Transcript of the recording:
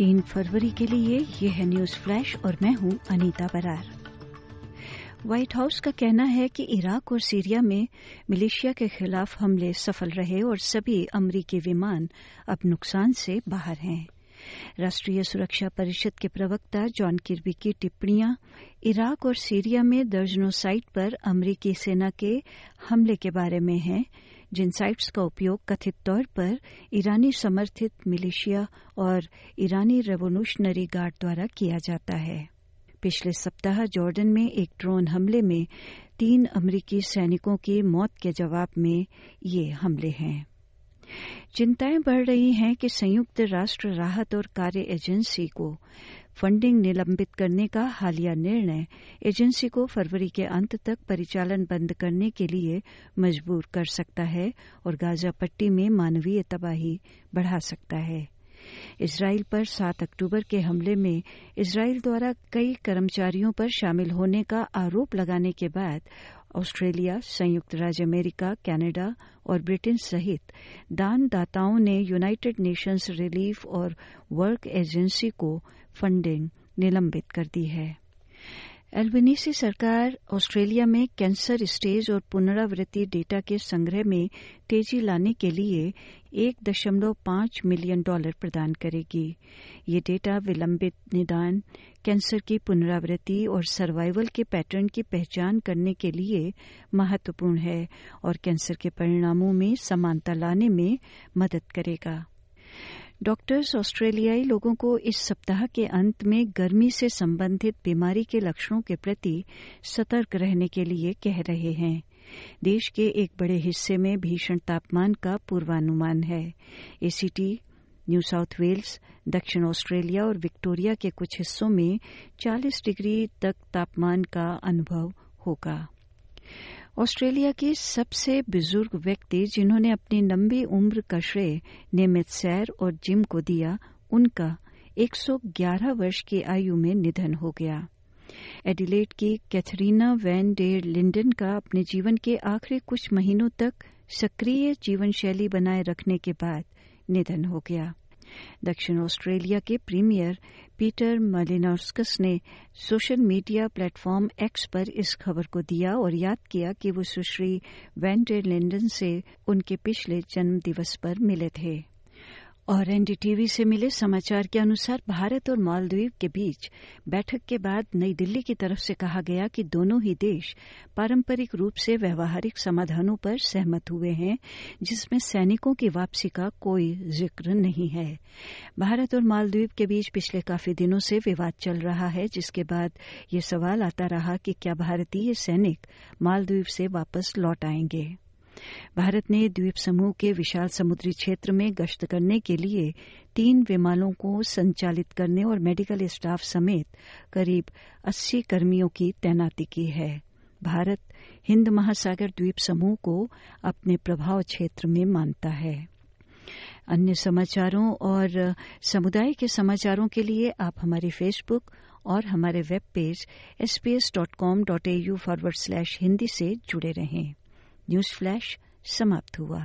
तीन फरवरी के लिए ये है न्यूज़ फ्लैश और मैं हूँ अनीता बरार। व्हाइट हाउस का कहना है कि इराक और सीरिया में मिलिशिया के खिलाफ हमले सफल रहे और सभी अमरीकी विमान अब नुकसान से बाहर हैं। राष्ट्रीय सुरक्षा परिषद के प्रवक्ता जॉन किर्बी की टिप्पणियाँ, इराक और सीरिया में दर्जनों साइट पर अमरीकी सेना के हमले के बारे में हैं जिन साइट्स का उपयोग कथित तौर पर ईरानी समर्थित मिलिशिया और ईरानी रेवोल्यूशनरी गार्ड द्वारा किया जाता है। पिछले सप्ताह जॉर्डन में एक ड्रोन हमले में तीन अमरीकी सैनिकों की मौत के जवाब में ये हमले हैं। चिंताएँ बढ़ रही हैं कि संयुक्त राष्ट्र राहत और कार्य एजेंसी को फंडिंग निलंबित करने का हालिया निर्णय एजेंसी को फरवरी के अंत तक परिचालन बंद करने के लिए मजबूर कर सकता है और गाजा पट्टी में मानवीय तबाही बढ़ा सकता है। इसराइल पर 7 अक्टूबर के हमले में इसराइल द्वारा कई कर्मचारियों पर शामिल होने का आरोप लगाने के बाद ऑस्ट्रेलिया, संयुक्त राज्य अमेरिका, कनाडा और ब्रिटेन सहित दानदाताओं ने यूनाइटेड नेशंस रिलीफ और वर्क एजेंसी को फंडिंग निलंबित कर दी है। एल्बनीसी सरकार ऑस्ट्रेलिया में कैंसर स्टेज और पुनरावृत्ति डेटा के संग्रह में तेज़ी लाने के लिए एक दशमलव पाँच मिलियन डॉलर प्रदान करेगी। ये डेटा विलंबित निदान, कैंसर की पुनरावृत्ति और सर्वाइवल के पैटर्न की पहचान करने के लिए महत्वपूर्ण है और कैंसर के परिणामों में समानता लाने में मदद करेगा। डॉक्टर्स ऑस्ट्रेलियाई लोगों को इस सप्ताह के अंत में गर्मी से संबंधित बीमारी के लक्षणों के प्रति सतर्क रहने के लिए कह रहे हैं। देश के एक बड़े हिस्से में भीषण तापमान का पूर्वानुमान है। एसीटी न्यू साउथ वेल्स दक्षिण ऑस्ट्रेलिया और विक्टोरिया के कुछ हिस्सों में 40 डिग्री तक तापमान का अनुभव होगा। ऑस्ट्रेलिया के सबसे बुज़ुर्ग व्यक्ति जिन्होंने अपनी लंबी उम्र का श्रेय नियमित सैर और जिम को दिया, उनका 111 वर्ष की आयु में निधन हो गया। एडिलेट की कैथरीना वैन डेर लिंडन का अपने जीवन के आखिरी कुछ महीनों तक सक्रिय जीवन शैली बनाए रखने के बाद निधन हो गया। दक्षिण ऑस्ट्रेलिया के प्रीमियर पीटर मलिनोस्कस ने सोशल मीडिया प्लेटफॉर्म एक्स पर इस खबर को दिया और याद किया कि वो सुश्री वेंटे लिंडन से उनके पिछले जन्मदिवस पर मिले थे। और एनडीटीवी से मिले समाचार के अनुसार भारत और मालदीव के बीच बैठक के बाद नई दिल्ली की तरफ़ से कहा गया कि दोनों ही देश पारंपरिक रूप से व्यवहारिक समाधानों पर सहमत हुए हैं, जिसमें सैनिकों की वापसी का कोई ज़िक्र नहीं है। भारत और मालदीव के बीच पिछले काफ़ी दिनों से विवाद चल रहा है, जिसके बाद ये सवाल आता रहा कि क्या भारतीय सैनिक मालदीव से वापस लौट आएँगे। भारत ने द्वीप समूह के विशाल समुद्री क्षेत्र में गश्त करने के लिए तीन विमानों को संचालित करने और मेडिकल स्टाफ समेत करीब 80 कर्मियों की तैनाती की है। भारत हिंद महासागर द्वीप समूह को अपने प्रभाव क्षेत्र में मानता है। अन्य समाचारों और समुदाय के समाचारों के लिए आप हमारी फेसबुक और हमारे web page S P S dot com dot A U forward slash Hindi से जुड़े रहें। न्यूज़ फ्लैश समाप्त हुआ